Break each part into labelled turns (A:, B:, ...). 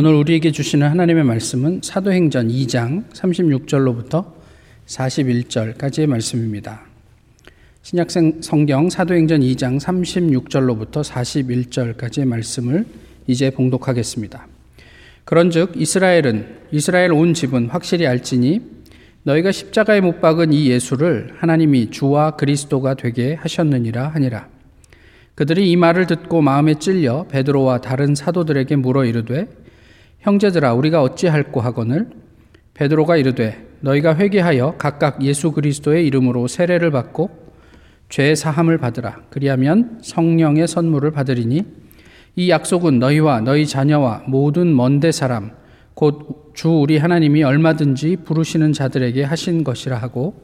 A: 오늘 우리에게 주시는 하나님의 말씀은 사도행전 2장 36절로부터 41절까지의 말씀입니다. 신약 성경 사도행전 2장 36절로부터 41절까지의 말씀을 이제 봉독하겠습니다. 그런즉 이스라엘은 이스라엘 온 집은 확실히 알지니 너희가 십자가에 못 박은 이 예수를 하나님이 주와 그리스도가 되게 하셨느니라 하니라. 그들이 이 말을 듣고 마음에 찔려 베드로와 다른 사도들에게 물어 이르되 형제들아 우리가 어찌할꼬 하거늘? 베드로가 이르되 너희가 회개하여 각각 예수 그리스도의 이름으로 세례를 받고 죄 사함을 받으라. 그리하면 성령의 선물을 받으리니 이 약속은 너희와 너희 자녀와 모든 먼데 사람 곧 주 우리 하나님이 얼마든지 부르시는 자들에게 하신 것이라 하고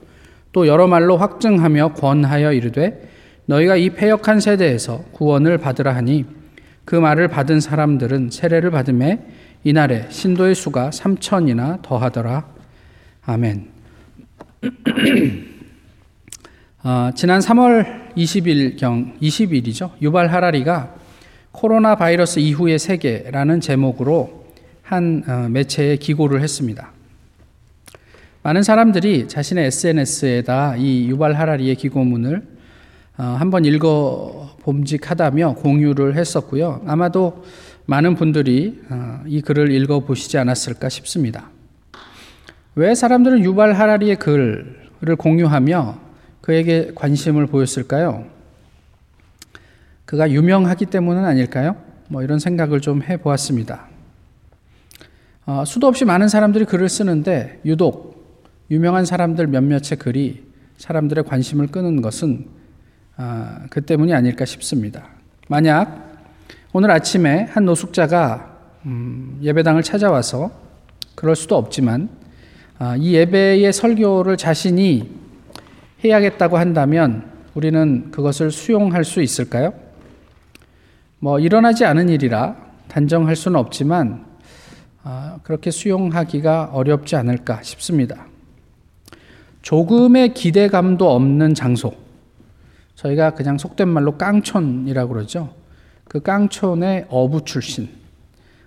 A: 또 여러 말로 확증하며 권하여 이르되 너희가 이 패역한 세대에서 구원을 받으라 하니 그 말을 받은 사람들은 세례를 받음에 이날에 신도의 수가 3천이나 더하더라. 아멘. 어, 지난 3월 20일경 20일이죠. 유발 하라리가 코로나 바이러스 이후의 세계라는 제목으로 한 어, 매체에 기고를 했습니다. 많은 사람들이 자신의 SNS에다 이 유발 하라리의 기고문을 어, 한번 읽어 봄직하다며 공유를 했었고요. 아마도 많은 분들이 어, 이 글을 읽어 보시지 않았을까 싶습니다. 왜 사람들은 유발 하라리의 글을 공유하며 그에게 관심을 보였을까요? 그가 유명하기 때문은 아닐까요? 뭐 이런 생각을 좀 해 보았습니다. 어, 수도 없이 많은 사람들이 글을 쓰는데 유독 유명한 사람들 몇몇의 글이 사람들의 관심을 끄는 것은 아, 그 때문이 아닐까 싶습니다. 만약 오늘 아침에 한 노숙자가 음, 예배당을 찾아와서 그럴 수도 없지만 아, 이 예배의 설교를 자신이 해야겠다고 한다면 우리는 그것을 수용할 수 있을까요? 뭐 일어나지 않은 일이라 단정할 수는 없지만 아, 그렇게 수용하기가 어렵지 않을까 싶습니다. 조금의 기대감도 없는 장소. 저희가 그냥 속된 말로 깡촌이라고 그러죠. 그 깡촌의 어부 출신.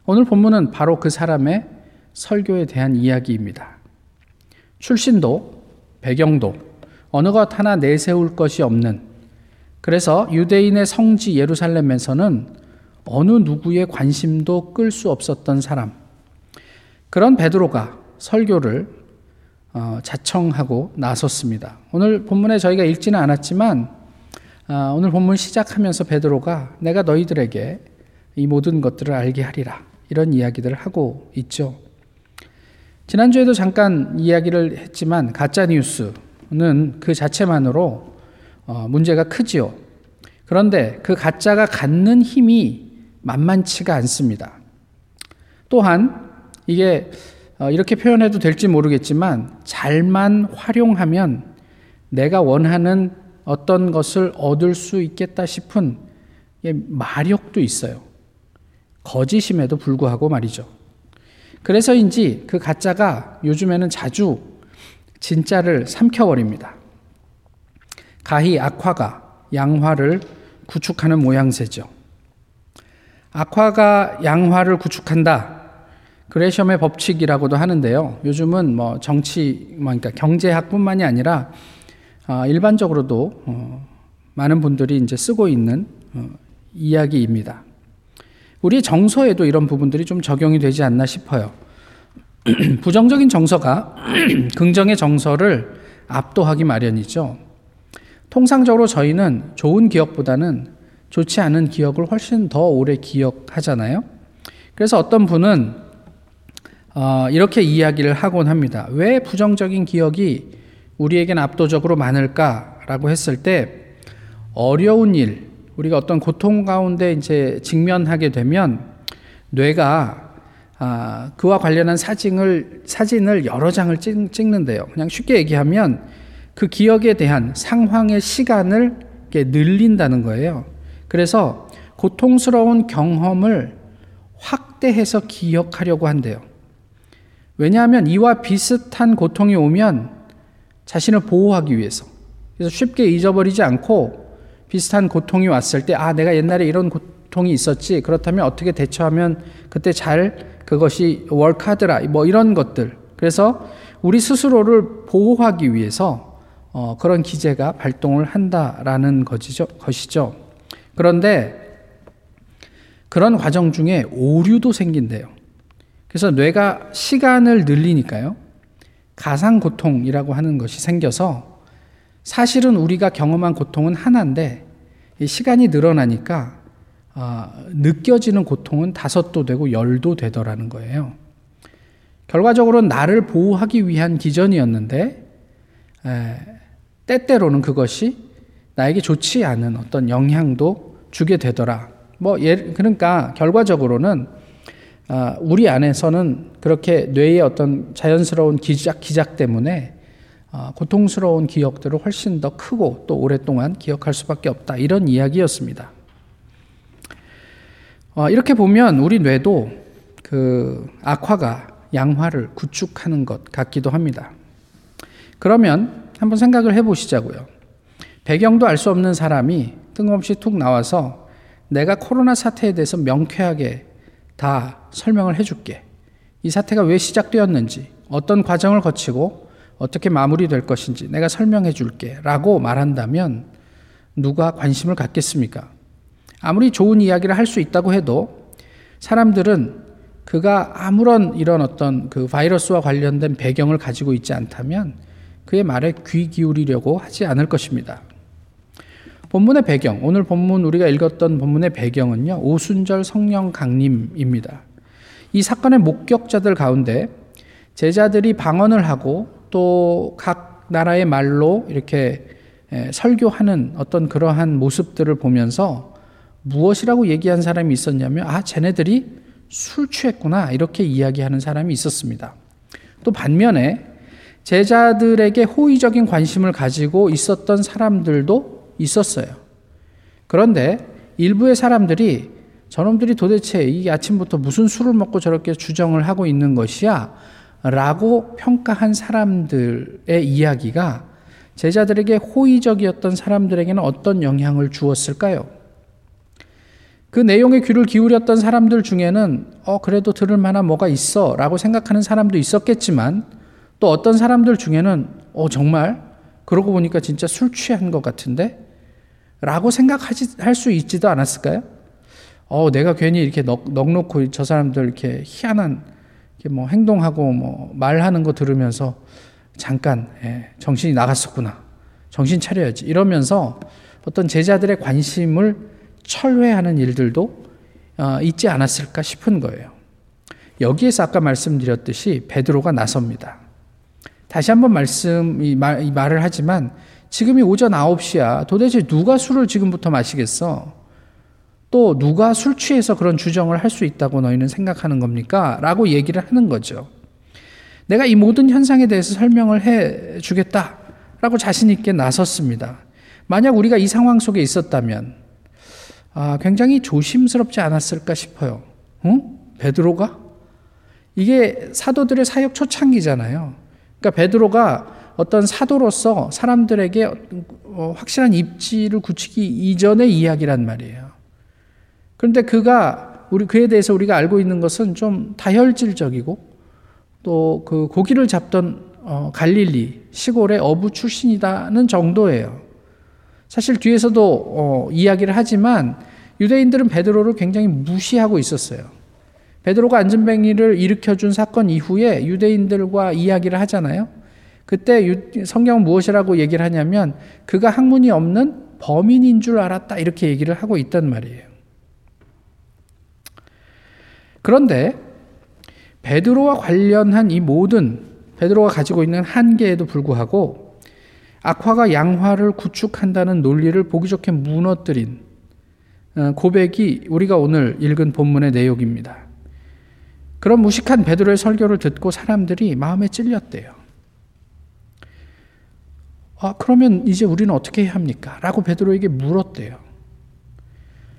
A: 오늘 본문은 바로 그 사람의 설교에 대한 이야기입니다. 출신도, 배경도, 어느 것 하나 내세울 것이 없는, 그래서 유대인의 성지 예루살렘에서는 어느 누구의 관심도 끌 수 없었던 사람. 그런 베드로가 설교를 어, 자청하고 나섰습니다. 오늘 본문에 저희가 읽지는 않았지만 아, 오늘 본문 시작하면서 베드로가 내가 너희들에게 이 모든 것들을 알게 하리라 이런 이야기들을 하고 있죠. 지난주에도 잠깐 이야기를 했지만 가짜 뉴스는 그 자체만으로 어, 문제가 크지요. 그런데 그 가짜가 갖는 힘이 만만치가 않습니다. 또한 이게 어, 이렇게 표현해도 될지 모르겠지만 잘만 활용하면 내가 원하는 어떤 것을 얻을 수 있겠다 싶은 마력도 있어요. 거짓임에도 불구하고 말이죠. 그래서인지 그 가짜가 요즘에는 자주 진짜를 삼켜버립니다. 가히 악화가 양화를 구축하는 모양새죠. 악화가 양화를 구축한다. 그레셈의 법칙이라고도 하는데요. 요즘은 뭐 정치, 뭐 그러니까 경제학뿐만이 아니라 아, 일반적으로도 어, 많은 분들이 이제 쓰고 있는 어, 이야기입니다. 우리 정서에도 이런 부분들이 좀 적용이 되지 않나 싶어요. 부정적인 정서가 긍정의 정서를 압도하기 마련이죠. 통상적으로 저희는 좋은 기억보다는 좋지 않은 기억을 훨씬 더 오래 기억하잖아요. 그래서 어떤 분은 어, 이렇게 이야기를 하곤 합니다. 왜 부정적인 기억이 우리에겐 압도적으로 많을까라고 했을 때 어려운 일, 우리가 어떤 고통 가운데 이제 직면하게 되면 뇌가 아, 그와 관련한 사진을 사진을 여러 장을 찍, 찍는데요. 그냥 쉽게 얘기하면 그 기억에 대한 상황의 시간을 늘린다는 거예요. 그래서 고통스러운 경험을 확대해서 기억하려고 한대요. 왜냐하면 이와 비슷한 고통이 오면 자신을 보호하기 위해서. 그래서 쉽게 잊어버리지 않고 비슷한 고통이 왔을 때, 아, 내가 옛날에 이런 고, 고통이 있었지. 그렇다면 어떻게 대처하면 그때 잘 그것이 월카드라 뭐 이런 것들. 그래서 우리 스스로를 보호하기 위해서 어, 그런 기제가 발동을 한다라는 것이죠. 것이죠. 그런데 그런 과정 중에 오류도 생긴대요. 그래서 뇌가 시간을 늘리니까요. 가상 고통이라고 하는 것이 생겨서 사실은 우리가 경험한 고통은 하나인데 시간이 늘어나니까 어, 느껴지는 고통은 다섯도 되고 열도 되더라는 거예요. 결과적으로는 나를 보호하기 위한 기전이었는데 에, 때때로는 그것이 나에게 좋지 않은 어떤 영향도 주게 되더라. 뭐 예, 그러니까 결과적으로는 어, 우리 안에서는 그렇게 뇌의 어떤 자연스러운 기작 기작 때문에 어, 고통스러운 기억들을 훨씬 더 크고 또 오랫동안 기억할 수밖에 없다 이런 이야기였습니다. 어, 이렇게 보면 우리 뇌도 그 악화가 양화를 구축하는 것 같기도 합니다. 그러면 한번 생각을 해보시자고요. 배경도 알 수 없는 사람이 뜬금없이 툭 나와서 내가 코로나 사태에 대해서 명쾌하게 다 설명을 해줄게. 이 사태가 왜 시작되었는지, 어떤 과정을 거치고 어떻게 마무리될 것인지 내가 설명해 줄게. 라고 말한다면 누가 관심을 갖겠습니까? 아무리 좋은 이야기를 할 수 있다고 해도 사람들은 그가 아무런 이런 어떤 그 바이러스와 관련된 배경을 가지고 있지 않다면 그의 말에 귀 기울이려고 하지 않을 것입니다. 본문의 배경, 오늘 본문 우리가 읽었던 본문의 배경은요, 오순절 성령 강림입니다. 이 사건의 목격자들 가운데 제자들이 방언을 하고 또 각 나라의 말로 이렇게 설교하는 어떤 그러한 모습들을 보면서 무엇이라고 얘기한 사람이 있었냐면, 아, 쟤네들이 술 취했구나. 이렇게 이야기하는 사람이 있었습니다. 또 반면에 제자들에게 호의적인 관심을 가지고 있었던 사람들도 있었어요. 그런데 일부의 사람들이 저놈들이 도대체 이 아침부터 무슨 술을 먹고 저렇게 주정을 하고 있는 것이야? 라고 평가한 사람들의 이야기가 제자들에게 호의적이었던 사람들에게는 어떤 영향을 주었을까요? 그 내용에 귀를 기울였던 사람들 중에는 어 그래도 들을 만한 뭐가 있어라고 생각하는 사람도 있었겠지만 또 어떤 사람들 중에는 어 정말 그러고 보니까 진짜 술 취한 것 같은데 라고 생각하지 할수 있지도 않았을까요? 어 내가 괜히 이렇게 넉, 넉놓고 저 사람들 이렇게 희한한 이렇게 뭐 행동하고 뭐 말하는 거 들으면서 잠깐 예, 정신이 나갔었구나 정신 차려야지 이러면서 어떤 제자들의 관심을 철회하는 일들도 어, 있지 않았을까 싶은 거예요. 여기에서 아까 말씀드렸듯이 베드로가 나섭니다. 다시 한번 말씀 이, 말, 이 말을 하지만 지금이 오전 9시야. 도대체 누가 술을 지금부터 마시겠어? 또 누가 술 취해서 그런 주정을 할 수 있다고 너희는 생각하는 겁니까? 라고 얘기를 하는 거죠. 내가 이 모든 현상에 대해서 설명을 해 주겠다. 라고 자신있게 나섰습니다. 만약 우리가 이 상황 속에 있었다면 아, 굉장히 조심스럽지 않았을까 싶어요. 응? 베드로가? 이게 사도들의 사역 초창기잖아요. 그러니까 베드로가 어떤 사도로서 사람들에게 어, 확실한 입지를 굳히기 이전의 이야기란 말이에요. 그런데 그가 우리 그에 대해서 우리가 알고 있는 것은 좀 다혈질적이고 또 그 고기를 잡던 어, 갈릴리 시골의 어부 출신이다는 정도예요. 사실 뒤에서도 어, 이야기를 하지만 유대인들은 베드로를 굉장히 무시하고 있었어요. 베드로가 안전뱅이를 일으켜준 사건 이후에 유대인들과 이야기를 하잖아요. 그때 성경은 무엇이라고 얘기를 하냐면 그가 학문이 없는 범인인 줄 알았다 이렇게 얘기를 하고 있단 말이에요. 그런데 베드로와 관련한 이 모든 베드로가 가지고 있는 한계에도 불구하고 악화가 양화를 구축한다는 논리를 보기 좋게 무너뜨린 어, 고백이 우리가 오늘 읽은 본문의 내용입니다. 그런 무식한 베드로의 설교를 듣고 사람들이 마음에 찔렸대요. 아, 그러면 이제 우리는 어떻게 해야 합니까? 라고 베드로에게 물었대요.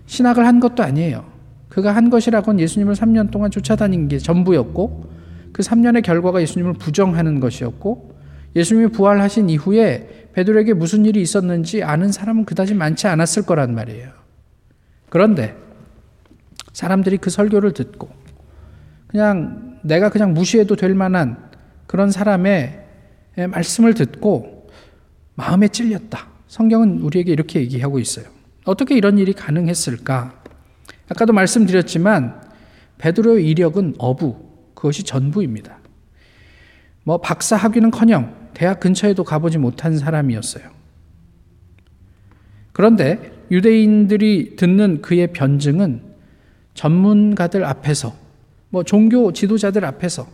A: 신학을 한 것도 아니에요. 그가 한 것이라고는 예수님을 3년 동안 쫓아다닌 게 전부였고, 그 3년의 결과가 예수님을 부정하는 것이었고, 예수님이 부활하신 이후에 베드로에게 무슨 일이 있었는지 아는 사람은 그다지 많지 않았을 거란 말이에요. 그런데 사람들이 그 설교를 듣고 그냥 내가 그냥 무시해도 될 만한 그런 사람의 말씀을 듣고 마음에 찔렸다. 성경은 우리에게 이렇게 얘기하고 있어요. 어떻게 이런 일이 가능했을까? 아까도 말씀드렸지만 베드로의 이력은 어부, 그것이 전부입니다. 뭐 박사 학위는커녕 대학 근처에도 가보지 못한 사람이었어요. 그런데 유대인들이 듣는 그의 변증은 전문가들 앞에서, 뭐 종교 지도자들 앞에서,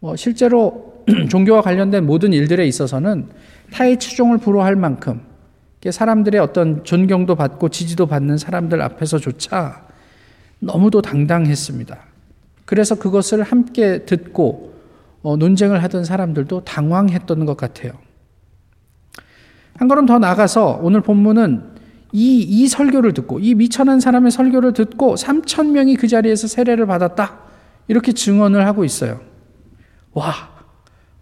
A: 뭐 실제로 종교와 관련된 모든 일들에 있어서는 타의 추종을 불허할 만큼 사람들의 어떤 존경도 받고 지지도 받는 사람들 앞에서조차 너무도 당당했습니다. 그래서 그것을 함께 듣고 어, 논쟁을 하던 사람들도 당황했던 것 같아요. 한 걸음 더 나가서 오늘 본문은 이, 이 설교를 듣고, 이 미천한 사람의 설교를 듣고 3천 명이 그 자리에서 세례를 받았다. 이렇게 증언을 하고 있어요. 와,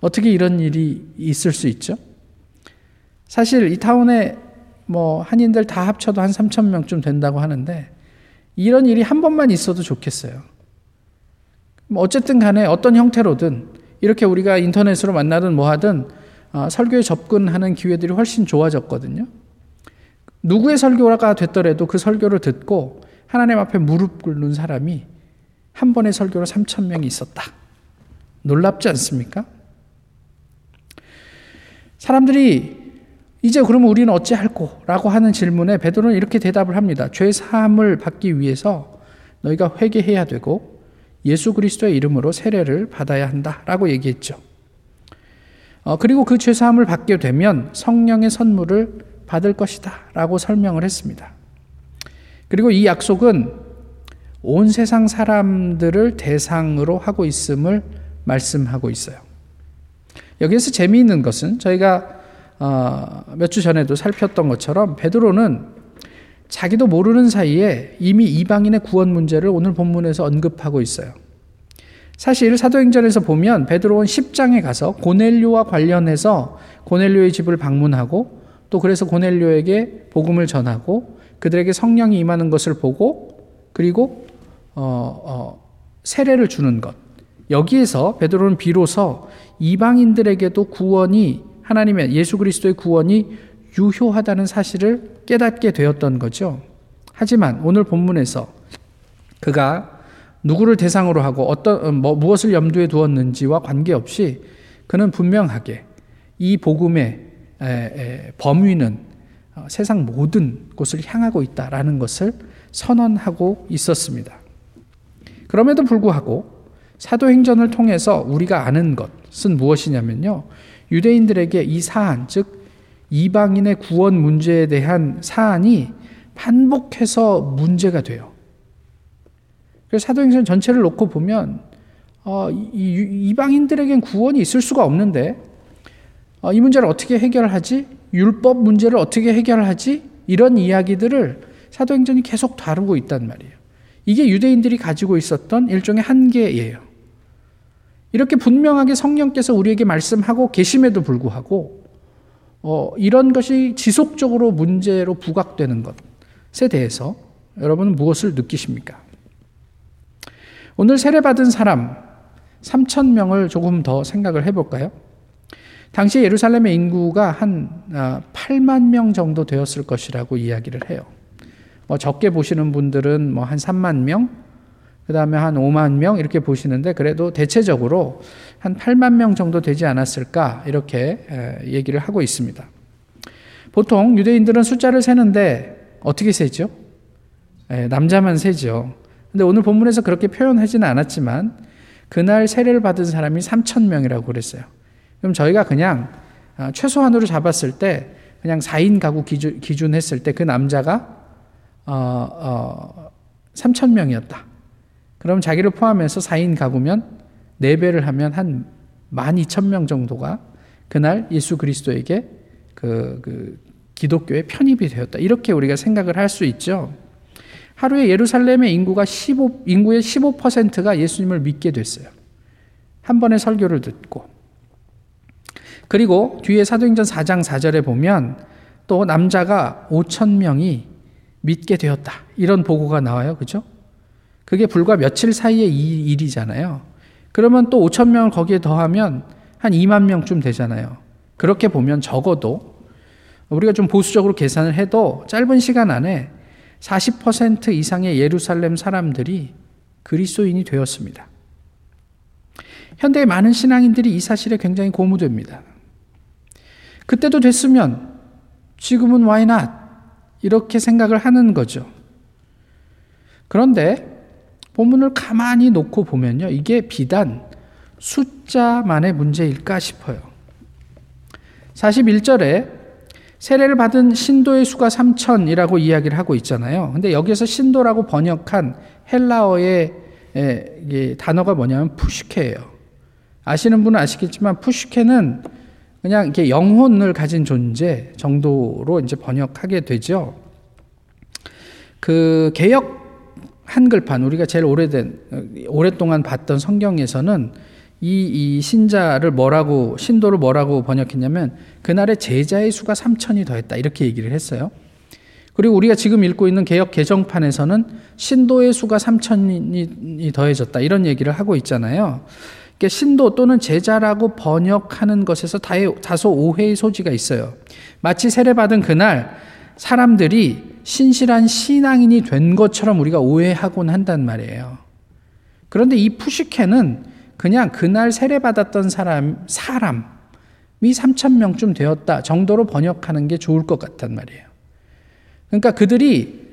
A: 어떻게 이런 일이 있을 수 있죠? 사실 이 타운에 뭐 한인들 다 합쳐도 한 3천 명쯤 된다고 하는데 이런 일이 한 번만 있어도 좋겠어요. 뭐 어쨌든 간에 어떤 형태로든 이렇게 우리가 인터넷으로 만나든 뭐 하든 어, 설교에 접근하는 기회들이 훨씬 좋아졌거든요. 누구의 설교가 됐더라도 그 설교를 듣고 하나님 앞에 무릎 꿇는 사람이 한 번의 설교로 3천 명이 있었다. 놀랍지 않습니까? 사람들이 이제 그러면 우리는 어찌할꼬? 라고 하는 질문에 베드로는 이렇게 대답을 합니다. 죄 사함을 받기 위해서 너희가 회개해야 되고 예수 그리스도의 이름으로 세례를 받아야 한다 라고 얘기했죠. 어, 그리고 그 죄 사함을 받게 되면 성령의 선물을 받을 것이다 라고 설명을 했습니다. 그리고 이 약속은 온 세상 사람들을 대상으로 하고 있음을 말씀하고 있어요. 여기에서 재미있는 것은 저희가 어, 몇주 전에도 살폈던 것처럼 베드로는 자기도 모르는 사이에 이미 이방인의 구원 문제를 오늘 본문에서 언급하고 있어요. 사실 사도행전에서 보면 베드로는 10장에 가서 고넬료와 관련해서 고넬료의 집을 방문하고 또 그래서 고넬료에게 복음을 전하고 그들에게 성령이 임하는 것을 보고 그리고 어, 어, 세례를 주는 것 여기에서 베드로는 비로소 이방인들에게도 구원이 하나님의 예수 그리스도의 구원이 유효하다는 사실을 깨닫게 되었던 거죠. 하지만 오늘 본문에서 그가 누구를 대상으로 하고 어떤 뭐 무엇을 염두에 두었는지와 관계없이 그는 분명하게 이 복음의 범위는 어, 세상 모든 곳을 향하고 있다라는 것을 선언하고 있었습니다. 그럼에도 불구하고 사도행전을 통해서 우리가 아는 것은 무엇이냐면요. 유대인들에게 이 사안, 즉 이방인의 구원 문제에 대한 사안이 반복해서 문제가 돼요. 그래서 사도행전 전체를 놓고 보면 어, 이, 이방인들에겐 구원이 있을 수가 없는데 어, 이 문제를 어떻게 해결하지? 율법 문제를 어떻게 해결하지? 이런 이야기들을 사도행전이 계속 다루고 있단 말이에요. 이게 유대인들이 가지고 있었던 일종의 한계예요. 이렇게 분명하게 성령께서 우리에게 말씀하고 계심에도 불구하고 어, 이런 것이 지속적으로 문제로 부각되는 것에 대해서 여러분은 무엇을 느끼십니까? 오늘 세례받은 사람 3천 명을 조금 더 생각을 해볼까요? 당시 예루살렘의 인구가 한 8만 아, 명 정도 되었을 것이라고 이야기를 해요. 뭐 적게 보시는 분들은 뭐 한 3만 명, 그 다음에 한 5만 명 이렇게 보시는데 그래도 대체적으로 한 8만 명 정도 되지 않았을까 이렇게 얘기를 하고 있습니다. 보통 유대인들은 숫자를 세는데 어떻게 세죠? 남자만 세죠. 근데 오늘 본문에서 그렇게 표현하지는 않았지만 그날 세례를 받은 사람이 3천 명이라고 그랬어요. 그럼 저희가 그냥 아, 최소한으로 잡았을 때 그냥 4인 가구 기준, 했을 때 그 남자가 어, 어, 3천 명이었다. 그럼 자기를 포함해서 4인 가구면 4배를 하면 한 12,000명 정도가 그날 예수 그리스도에게 그, 그 기독교에 편입이 되었다. 이렇게 우리가 생각을 할 수 있죠. 하루에 예루살렘의 인구가 15, 인구의 15%가 예수님을 믿게 됐어요. 한 번의 설교를 듣고. 그리고 뒤에 사도행전 4장 4절에 보면 또 남자가 5천 명이 믿게 되었다. 이런 보고가 나와요. 그죠? 그게 불과 며칠 사이의 일이잖아요. 그러면 또 5천 명을 거기에 더하면 한 2만 명쯤 되잖아요. 그렇게 보면 적어도 우리가 좀 보수적으로 계산을 해도 짧은 시간 안에 40% 이상의 예루살렘 사람들이 그리스도인이 되었습니다. 현대의 많은 신앙인들이 이 사실에 굉장히 고무됩니다. 그때도 됐으면 지금은 why not? 이렇게 생각을 하는 거죠. 그런데 본문을 가만히 놓고 보면요. 이게 비단 숫자만의 문제일까 싶어요. 41절에 세례를 받은 신도의 수가 3천이라고 이야기를 하고 있잖아요. 근데 여기서 신도라고 번역한 헬라어의 단어가 뭐냐면 푸시케예요. 아시는 분은 아시겠지만 푸시케는 그냥 이렇게 영혼을 가진 존재 정도로 이제 번역하게 되죠. 그 개혁 한글판 우리가 제일 오래된 오랫동안 봤던 성경에서는 이, 이 신자를 뭐라고 신도를 뭐라고 번역했냐면 그날의 제자의 수가 3천이 더했다 이렇게 얘기를 했어요. 그리고 우리가 지금 읽고 있는 개혁 개정판에서는 신도의 수가 3천이 더해졌다 이런 얘기를 하고 있잖아요. 그러니까 신도 또는 제자라고 번역하는 것에서 다소 오해의 소지가 있어요. 마치 세례받은 그날 사람들이 신실한 신앙인이 된 것처럼 우리가 오해하곤 한단 말이에요. 그런데 이 푸시케는 그냥 그날 세례받았던 사람, 사람이 3천 명쯤 되었다 정도로 번역하는 게 좋을 것 같단 말이에요. 그러니까 그들이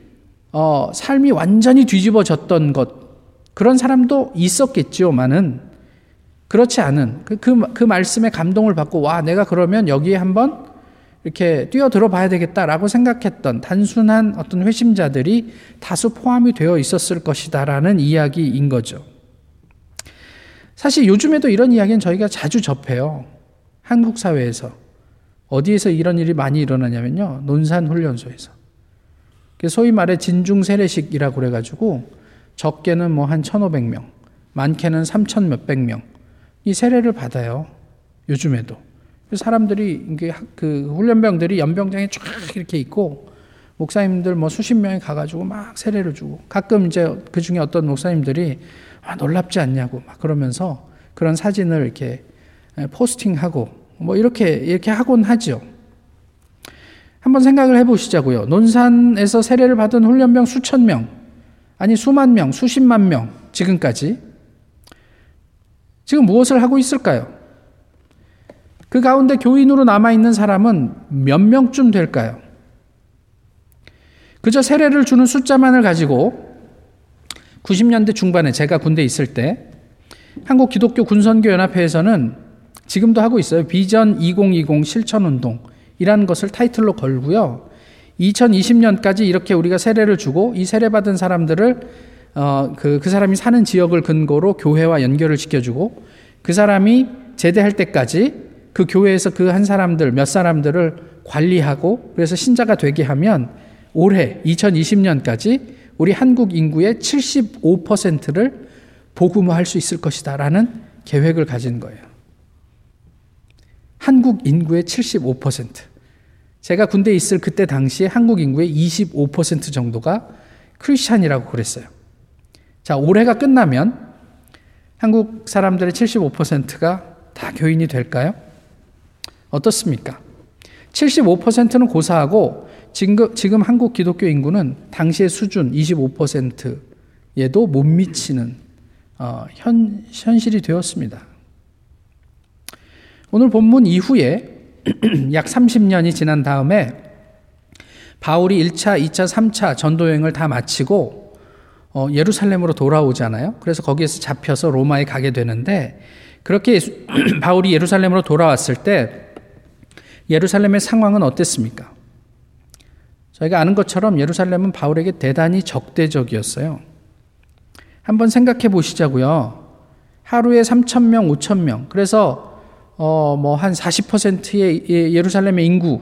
A: 어, 삶이 완전히 뒤집어졌던 것 그런 사람도 있었겠지만은 그렇지 않은 그, 그, 그 말씀에 감동을 받고 와 내가 그러면 여기에 한번 이렇게 뛰어들어 봐야 되겠다라고 생각했던 단순한 어떤 회심자들이 다수 포함이 되어 있었을 것이다라는 이야기인 거죠. 사실 요즘에도 이런 이야기는 저희가 자주 접해요. 한국 사회에서. 어디에서 이런 일이 많이 일어나냐면요. 논산훈련소에서. 소위 말해 진중 세례식이라고 그래가지고 적게는 뭐 한 1,500명, 많게는 3천 몇백 명. 이 세례를 받아요. 요즘에도. 사람들이 그 훈련병들이 연병장에 쫙 이렇게 있고 목사님들 뭐 수십 명이 가가지고 막 세례를 주고 가끔 이제 그 중에 어떤 목사님들이 아, 놀랍지 않냐고 막 그러면서 그런 사진을 이렇게 포스팅하고 뭐 이렇게 이렇게 하곤 하죠. 한번 생각을 해보시자고요. 논산에서 세례를 받은 훈련병 수천 명, 아니 수만 명, 수십만 명 지금까지 지금 무엇을 하고 있을까요? 그 가운데 교인으로 남아있는 사람은 몇 명쯤 될까요? 그저 세례를 주는 숫자만을 가지고 90년대 중반에 제가 군대에 있을 때 한국 기독교 군선교 연합회에서는 지금도 하고 있어요. 비전 2020 실천 운동이라는 것을 타이틀로 걸고요. 2020년까지 이렇게 우리가 세례를 주고 이 세례 받은 사람들을 어, 그, 그 사람이 사는 지역을 근거로 교회와 연결을 시켜주고 그 사람이 제대할 때까지 그 교회에서 그 한 사람들, 몇 사람들을 관리하고 그래서 신자가 되게 하면 올해 2020년까지 우리 한국 인구의 75%를 복음화할 수 있을 것이다라는 계획을 가진 거예요. 한국 인구의 75%. 제가 군대에 있을 그때 당시에 한국 인구의 25% 정도가 크리스찬이라고 그랬어요. 자, 올해가 끝나면 한국 사람들의 75%가 다 교인이 될까요? 어떻습니까? 75%는 고사하고 지금, 지금 한국 기독교 인구는 당시의 수준 25%에도 못 미치는 어, 현, 현실이 되었습니다. 오늘 본문 이후에 약 30년이 지난 다음에 바울이 1차, 2차, 3차 전도여행을 다 마치고 어, 예루살렘으로 돌아오잖아요. 그래서 거기에서 잡혀서 로마에 가게 되는데 그렇게 바울이 예루살렘으로 돌아왔을 때 예루살렘의 상황은 어땠습니까? 저희가 아는 것처럼 예루살렘은 바울에게 대단히 적대적이었어요. 한번 생각해 보시자고요. 하루에 3,000명, 5,000명. 그래서 어, 뭐 한 40%의 예, 예루살렘의 인구,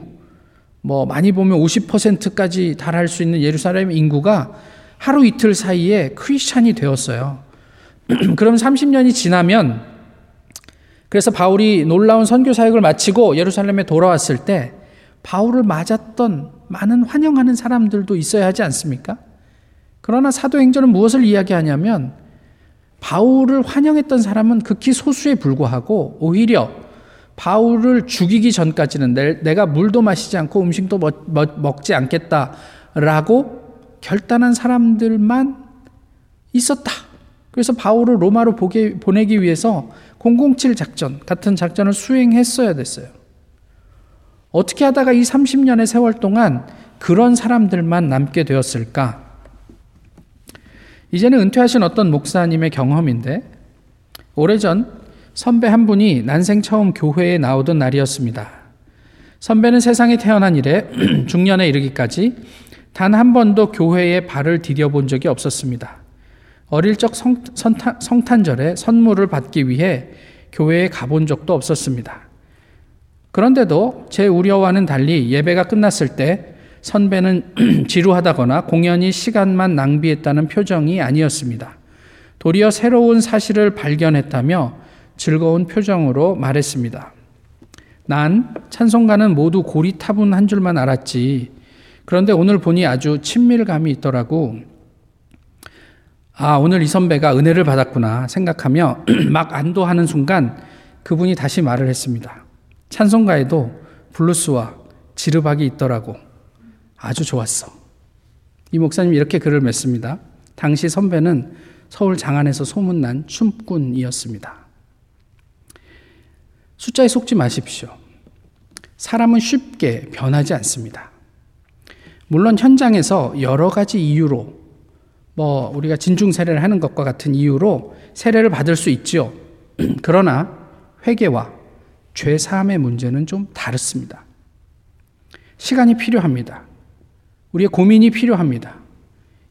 A: 뭐 많이 보면 50%까지 달할 수 있는 예루살렘 인구가 하루 이틀 사이에 크리스찬이 되었어요. 그럼 30년이 지나면 그래서 바울이 놀라운 선교 사역을 마치고 예루살렘에 돌아왔을 때 바울을 맞았던 많은 환영하는 사람들도 있어야 하지 않습니까? 그러나 사도행전은 무엇을 이야기하냐면 바울을 환영했던 사람은 극히 소수에 불과하고 오히려 바울을 죽이기 전까지는 내, 가 물도 마시지 않고 음식도 먹, 먹지 않겠다라고 결단한 사람들만 있었다. 그래서 바울을 로마로 보내기 위해서 007 작전 같은 작전을 수행했어야 됐어요. 어떻게 하다가 이 30년의 세월 동안 그런 사람들만 남게 되었을까? 이제는 은퇴하신 어떤 목사님의 경험인데 오래전 선배 한 분이 난생 처음 교회에 나오던 날이었습니다. 선배는 세상에 태어난 이래 중년에 이르기까지 단 한 번도 교회에 발을 디뎌본 적이 없었습니다. 어릴 적 성, 성탄, 성탄절에 선물을 받기 위해 교회에 가본 적도 없었습니다. 그런데도 제 우려와는 달리 예배가 끝났을 때 선배는 지루하다거나 공연이 시간만 낭비했다는 표정이 아니었습니다. 도리어 새로운 사실을 발견했다며 즐거운 표정으로 말했습니다. 난 찬송가는 모두 고리타분 한 줄만 알았지. 그런데 오늘 보니 아주 친밀감이 있더라고. 아, 오늘 이 선배가 은혜를 받았구나 생각하며 막 안도하는 순간 그분이 다시 말을 했습니다. 찬송가에도 블루스와 지르박이 있더라고. 아주 좋았어. 이 목사님이 이렇게 글을 맺습니다. 당시 선배는 서울 장안에서 소문난 춤꾼이었습니다. 숫자에 속지 마십시오. 사람은 쉽게 변하지 않습니다. 물론 현장에서 여러 가지 이유로 뭐 우리가 진중 세례를 하는 것과 같은 이유로 세례를 받을 수 있지요. 그러나 회개와 죄 사함의 문제는 좀 다릅니다. 시간이 필요합니다. 우리의 고민이 필요합니다.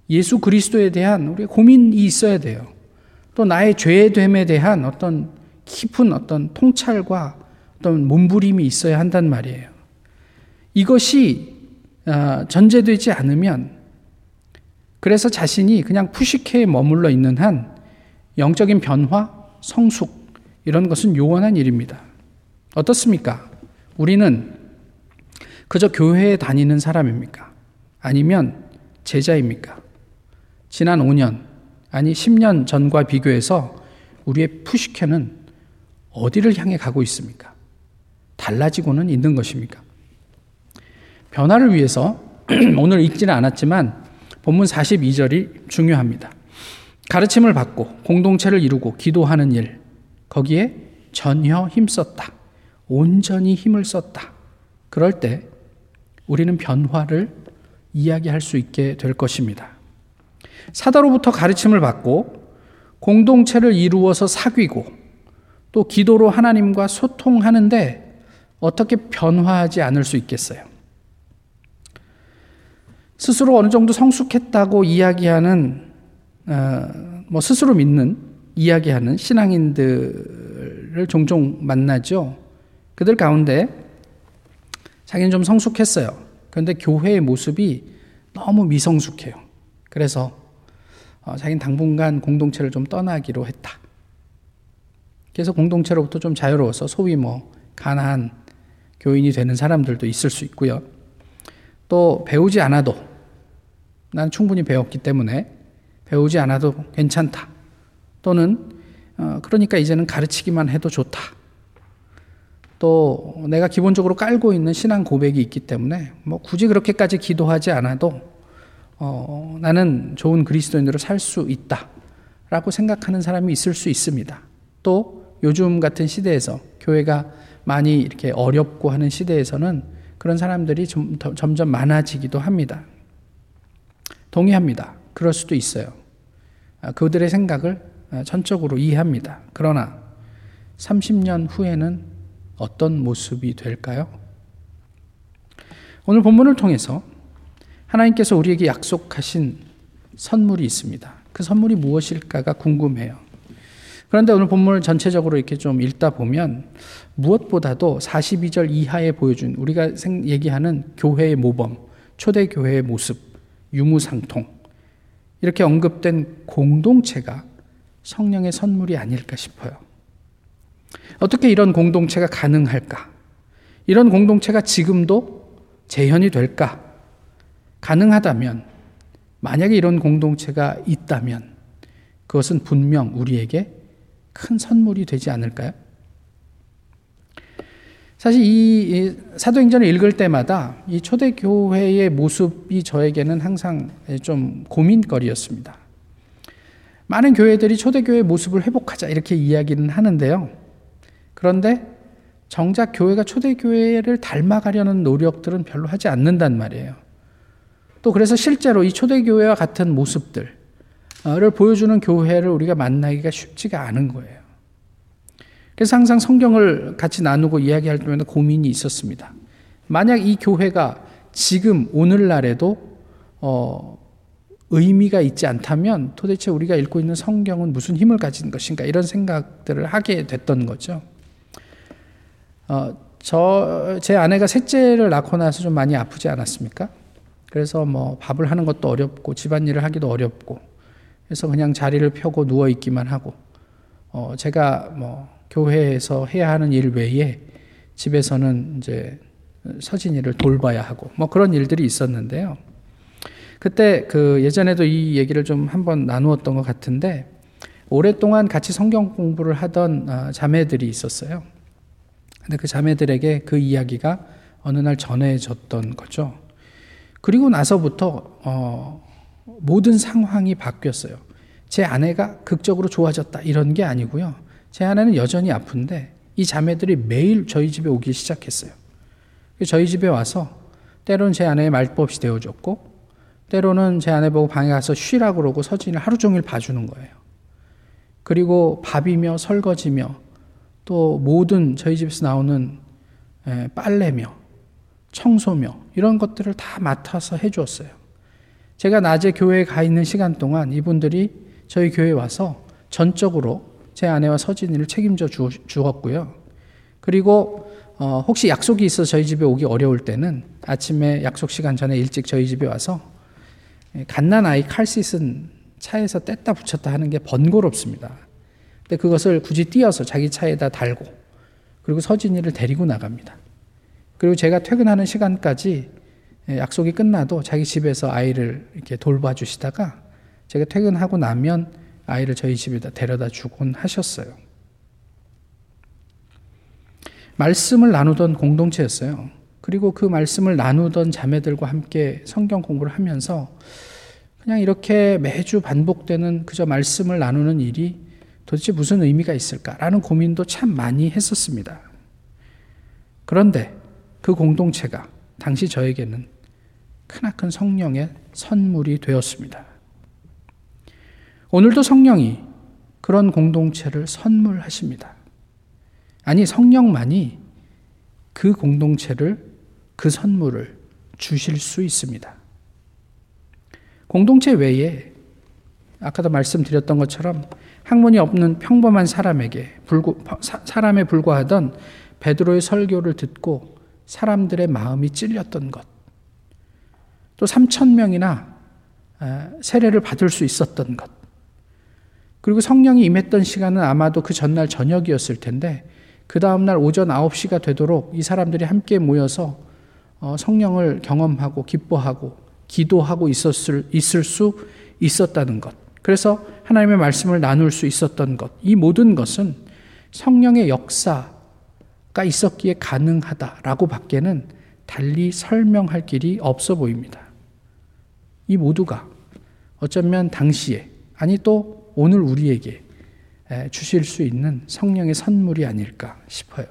A: 예수 그리스도에 대한 우리의 고민이 있어야 돼요. 또 나의 죄됨에 대한 어떤 깊은 어떤 통찰과 어떤 몸부림이 있어야 한단 말이에요. 이것이 어, 전제되지 않으면 그래서 자신이 그냥 푸시케에 머물러 있는 한 영적인 변화, 성숙 이런 것은 요원한 일입니다. 어떻습니까? 우리는 그저 교회에 다니는 사람입니까? 아니면 제자입니까? 지난 5년, 아니 10년 전과 비교해서 우리의 푸시케는 어디를 향해 가고 있습니까? 달라지고는 있는 것입니까? 변화를 위해서 오늘 읽지는 않았지만 본문 42절이 중요합니다. 가르침을 받고 공동체를 이루고 기도하는 일, 거기에 전혀 힘썼다. 온전히 힘을 썼다. 그럴 때 우리는 변화를 이야기할 수 있게 될 것입니다. 사도로부터 가르침을 받고 공동체를 이루어서 사귀고 또 기도로 하나님과 소통하는데 어떻게 변화하지 않을 수 있겠어요? 스스로 어느 정도 성숙했다고 이야기하는 어, 뭐 스스로 믿는 이야기하는 신앙인들을 종종 만나죠. 그들 가운데 자기는 좀 성숙했어요. 그런데 교회의 모습이 너무 미성숙해요. 그래서 어, 자기는 당분간 공동체를 좀 떠나기로 했다. 그래서 공동체로부터 좀 자유로워서 소위 뭐 가난한 교인이 되는 사람들도 있을 수 있고요. 또 배우지 않아도 난 충분히 배웠기 때문에 배우지 않아도 괜찮다. 또는 어, 그러니까 이제는 가르치기만 해도 좋다. 또 내가 기본적으로 깔고 있는 신앙 고백이 있기 때문에 뭐 굳이 그렇게까지 기도하지 않아도 어, 나는 좋은 그리스도인으로 살 수 있다 라고 생각하는 사람이 있을 수 있습니다. 또 요즘 같은 시대에서 교회가 많이 이렇게 어렵고 하는 시대에서는 그런 사람들이 좀 점점 많아지기도 합니다. 동의합니다. 그럴 수도 있어요. 아, 그들의 생각을 아, 전적으로 이해합니다. 그러나 30년 후에는 어떤 모습이 될까요? 오늘 본문을 통해서 하나님께서 우리에게 약속하신 선물이 있습니다. 그 선물이 무엇일까가 궁금해요. 그런데 오늘 본문을 전체적으로 이렇게 좀 읽다 보면 무엇보다도 42절 이하에 보여준 우리가 얘기하는 교회의 모범, 초대교회의 모습, 유무상통, 이렇게 언급된 공동체가 성령의 선물이 아닐까 싶어요. 어떻게 이런 공동체가 가능할까? 이런 공동체가 지금도 재현이 될까? 가능하다면 만약에 이런 공동체가 있다면 그것은 분명 우리에게 큰 선물이 되지 않을까요? 사실 이 사도행전을 읽을 때마다 이 초대교회의 모습이 저에게는 항상 좀 고민거리였습니다. 많은 교회들이 초대교회의 모습을 회복하자 이렇게 이야기는 하는데요. 그런데 정작 교회가 초대교회를 닮아가려는 노력들은 별로 하지 않는단 말이에요. 또 그래서 실제로 이 초대교회와 같은 모습들을 보여주는 교회를 우리가 만나기가 쉽지가 않은 거예요. 그래서 항상 성경을 같이 나누고 이야기할 때마다 고민이 있었습니다. 만약 이 교회가 지금 오늘날에도 어, 의미가 있지 않다면 도대체 우리가 읽고 있는 성경은 무슨 힘을 가진 것인가 이런 생각들을 하게 됐던 거죠. 어, 저, 제 아내가 셋째를 낳고 나서 좀 많이 아프지 않았습니까? 그래서 뭐 밥을 하는 것도 어렵고 집안일을 하기도 어렵고 그래서 그냥 자리를 펴고 누워 있기만 하고 어, 제가 뭐 교회에서 해야 하는 일 외에 집에서는 이제 서진이를 돌봐야 하고 뭐 그런 일들이 있었는데요. 그때 그 예전에도 이 얘기를 좀 한번 나누었던 것 같은데 오랫동안 같이 성경 공부를 하던 아, 자매들이 있었어요. 근데 그 자매들에게 그 이야기가 어느 날 전해졌던 거죠. 그리고 나서부터 어, 모든 상황이 바뀌었어요. 제 아내가 극적으로 좋아졌다 이런 게 아니고요. 제 아내는 여전히 아픈데 이 자매들이 매일 저희 집에 오기 시작했어요. 저희 집에 와서 때로는 제 아내의 말도 없이 데워줬고 때로는 제 아내 보고 방에 가서 쉬라 그러고 서진을 하루 종일 봐주는 거예요. 그리고 밥이며 설거지며 또 모든 저희 집에서 나오는 빨래며 청소며 이런 것들을 다 맡아서 해주었어요. 제가 낮에 교회에 가 있는 시간 동안 이분들이 저희 교회에 와서 전적으로 제 아내와 서진이를 책임져 주, 었고요 그리고 어, 혹시 약속이 있어 저희 집에 오기 어려울 때는 아침에 약속 시간 전에 일찍 저희 집에 와서 예, 갓난 아이 칼씻은 차에서 뗐다 붙였다 하는 게 번거롭습니다. 근데 그것을 굳이 띄어서 자기 차에다 달고 그리고 서진이를 데리고 나갑니다. 그리고 제가 퇴근하는 시간까지 예, 약속이 끝나도 자기 집에서 아이를 이렇게 돌봐주시다가 제가 퇴근하고 나면 아이를 저희 집에다 데려다 주곤 하셨어요. 말씀을 나누던 공동체였어요. 그리고 그 말씀을 나누던 자매들과 함께 성경 공부를 하면서 그냥 이렇게 매주 반복되는 그저 말씀을 나누는 일이 도대체 무슨 의미가 있을까라는 고민도 참 많이 했었습니다. 그런데 그 공동체가 당시 저에게는 크나큰 성령의 선물이 되었습니다. 오늘도 성령이 그런 공동체를 선물하십니다. 아니, 성령만이 그 공동체를, 그 선물을 주실 수 있습니다. 공동체 외에 아까도 말씀드렸던 것처럼 학문이 없는 평범한 사람에게 불구, 사람에 불과하던 베드로의 설교를 듣고 사람들의 마음이 찔렸던 것. 또 3천 명이나 세례를 받을 수 있었던 것. 그리고 성령이 임했던 시간은 아마도 그 전날 저녁이었을 텐데 그 다음날 오전 9시가 되도록 이 사람들이 함께 모여서 어, 성령을 경험하고 기뻐하고 기도하고 있었을, 있을 수 있었다는 것. 그래서 하나님의 말씀을 나눌 수 있었던 것. 이 모든 것은 성령의 역사가 있었기에 가능하다라고 밖에는 달리 설명할 길이 없어 보입니다. 이 모두가 어쩌면 당시에, 아니 또 오늘 우리에게 주실 수 있는 성령의 선물이 아닐까 싶어요.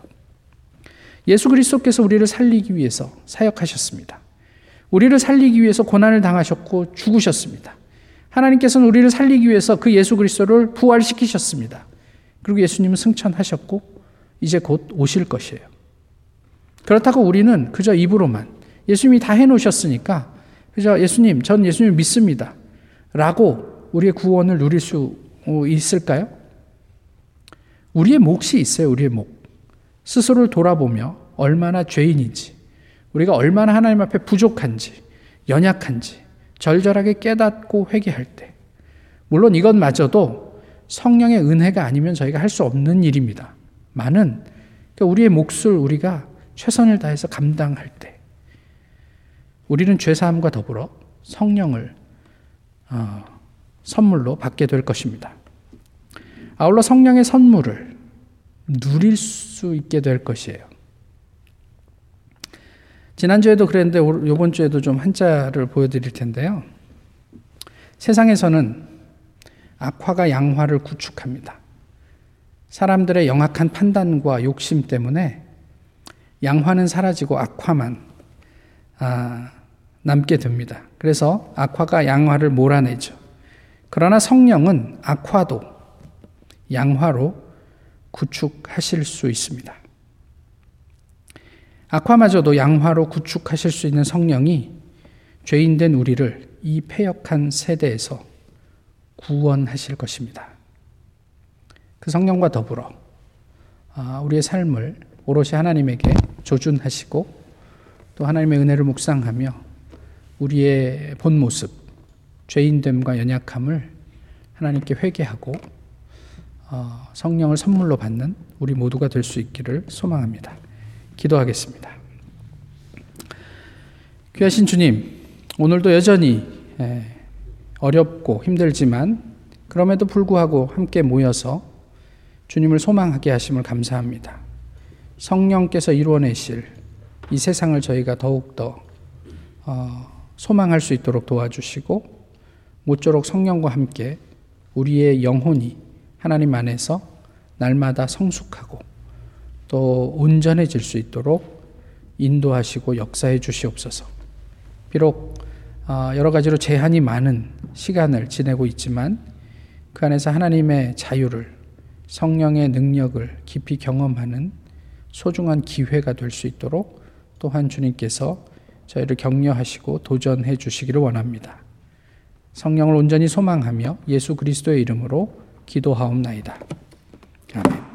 A: 예수 그리스도께서 우리를 살리기 위해서 사역하셨습니다. 우리를 살리기 위해서 고난을 당하셨고 죽으셨습니다. 하나님께서는 우리를 살리기 위해서 그 예수 그리스도를 부활시키셨습니다. 그리고 예수님은 승천하셨고 이제 곧 오실 것이에요. 그렇다고 우리는 그저 입으로만 예수님이 다 해놓으셨으니까 그저 예수님, 전 예수님 믿습니다. 라고 우리의 구원을 누릴 수 있을까요? 우리의 몫이 있어요, 우리의 몫. 스스로를 돌아보며 얼마나 죄인인지, 우리가 얼마나 하나님 앞에 부족한지, 연약한지, 절절하게 깨닫고 회개할 때, 물론 이것마저도 성령의 은혜가 아니면 저희가 할 수 없는 일입니다. 많은 그러니까 우리의 몫을 우리가 최선을 다해서 감당할 때, 우리는 죄사함과 더불어 성령을 어, 선물로 받게 될 것입니다. 아울러 성령의 선물을 누릴 수 있게 될 것이에요. 지난주에도 그랬는데 이번 주에도 좀 한자를 보여드릴 텐데요. 세상에서는 악화가 양화를 구축합니다. 사람들의 영악한 판단과 욕심 때문에 양화는 사라지고 악화만 아, 남게 됩니다. 그래서 악화가 양화를 몰아내죠. 그러나 성령은 악화도 양화로 구축하실 수 있습니다. 악화마저도 양화로 구축하실 수 있는 성령이 죄인된 우리를 이 폐역한 세대에서 구원하실 것입니다. 그 성령과 더불어 아, 우리의 삶을 오롯이 하나님에게 조준하시고 또 하나님의 은혜를 묵상하며 우리의 본 모습, 죄인됨과 연약함을 하나님께 회개하고 어, 성령을 선물로 받는 우리 모두가 될 수 있기를 소망합니다. 기도하겠습니다. 귀하신 주님, 오늘도 여전히 어렵고 힘들지만 그럼에도 불구하고 함께 모여서 주님을 소망하게 하심을 감사합니다. 성령께서 이루어내실 이 세상을 저희가 더욱더 어, 소망할 수 있도록 도와주시고 모쪼록 성령과 함께 우리의 영혼이 하나님 안에서 날마다 성숙하고 또 온전해질 수 있도록 인도하시고 역사해 주시옵소서. 비록 어, 여러 가지로 제한이 많은 시간을 지내고 있지만 그 안에서 하나님의 자유를 성령의 능력을 깊이 경험하는 소중한 기회가 될 수 있도록 또한 주님께서 저희를 격려하시고 도전해 주시기를 원합니다. 성령을 온전히 소망하며 예수 그리스도의 이름으로 기도하옵나이다. 아멘.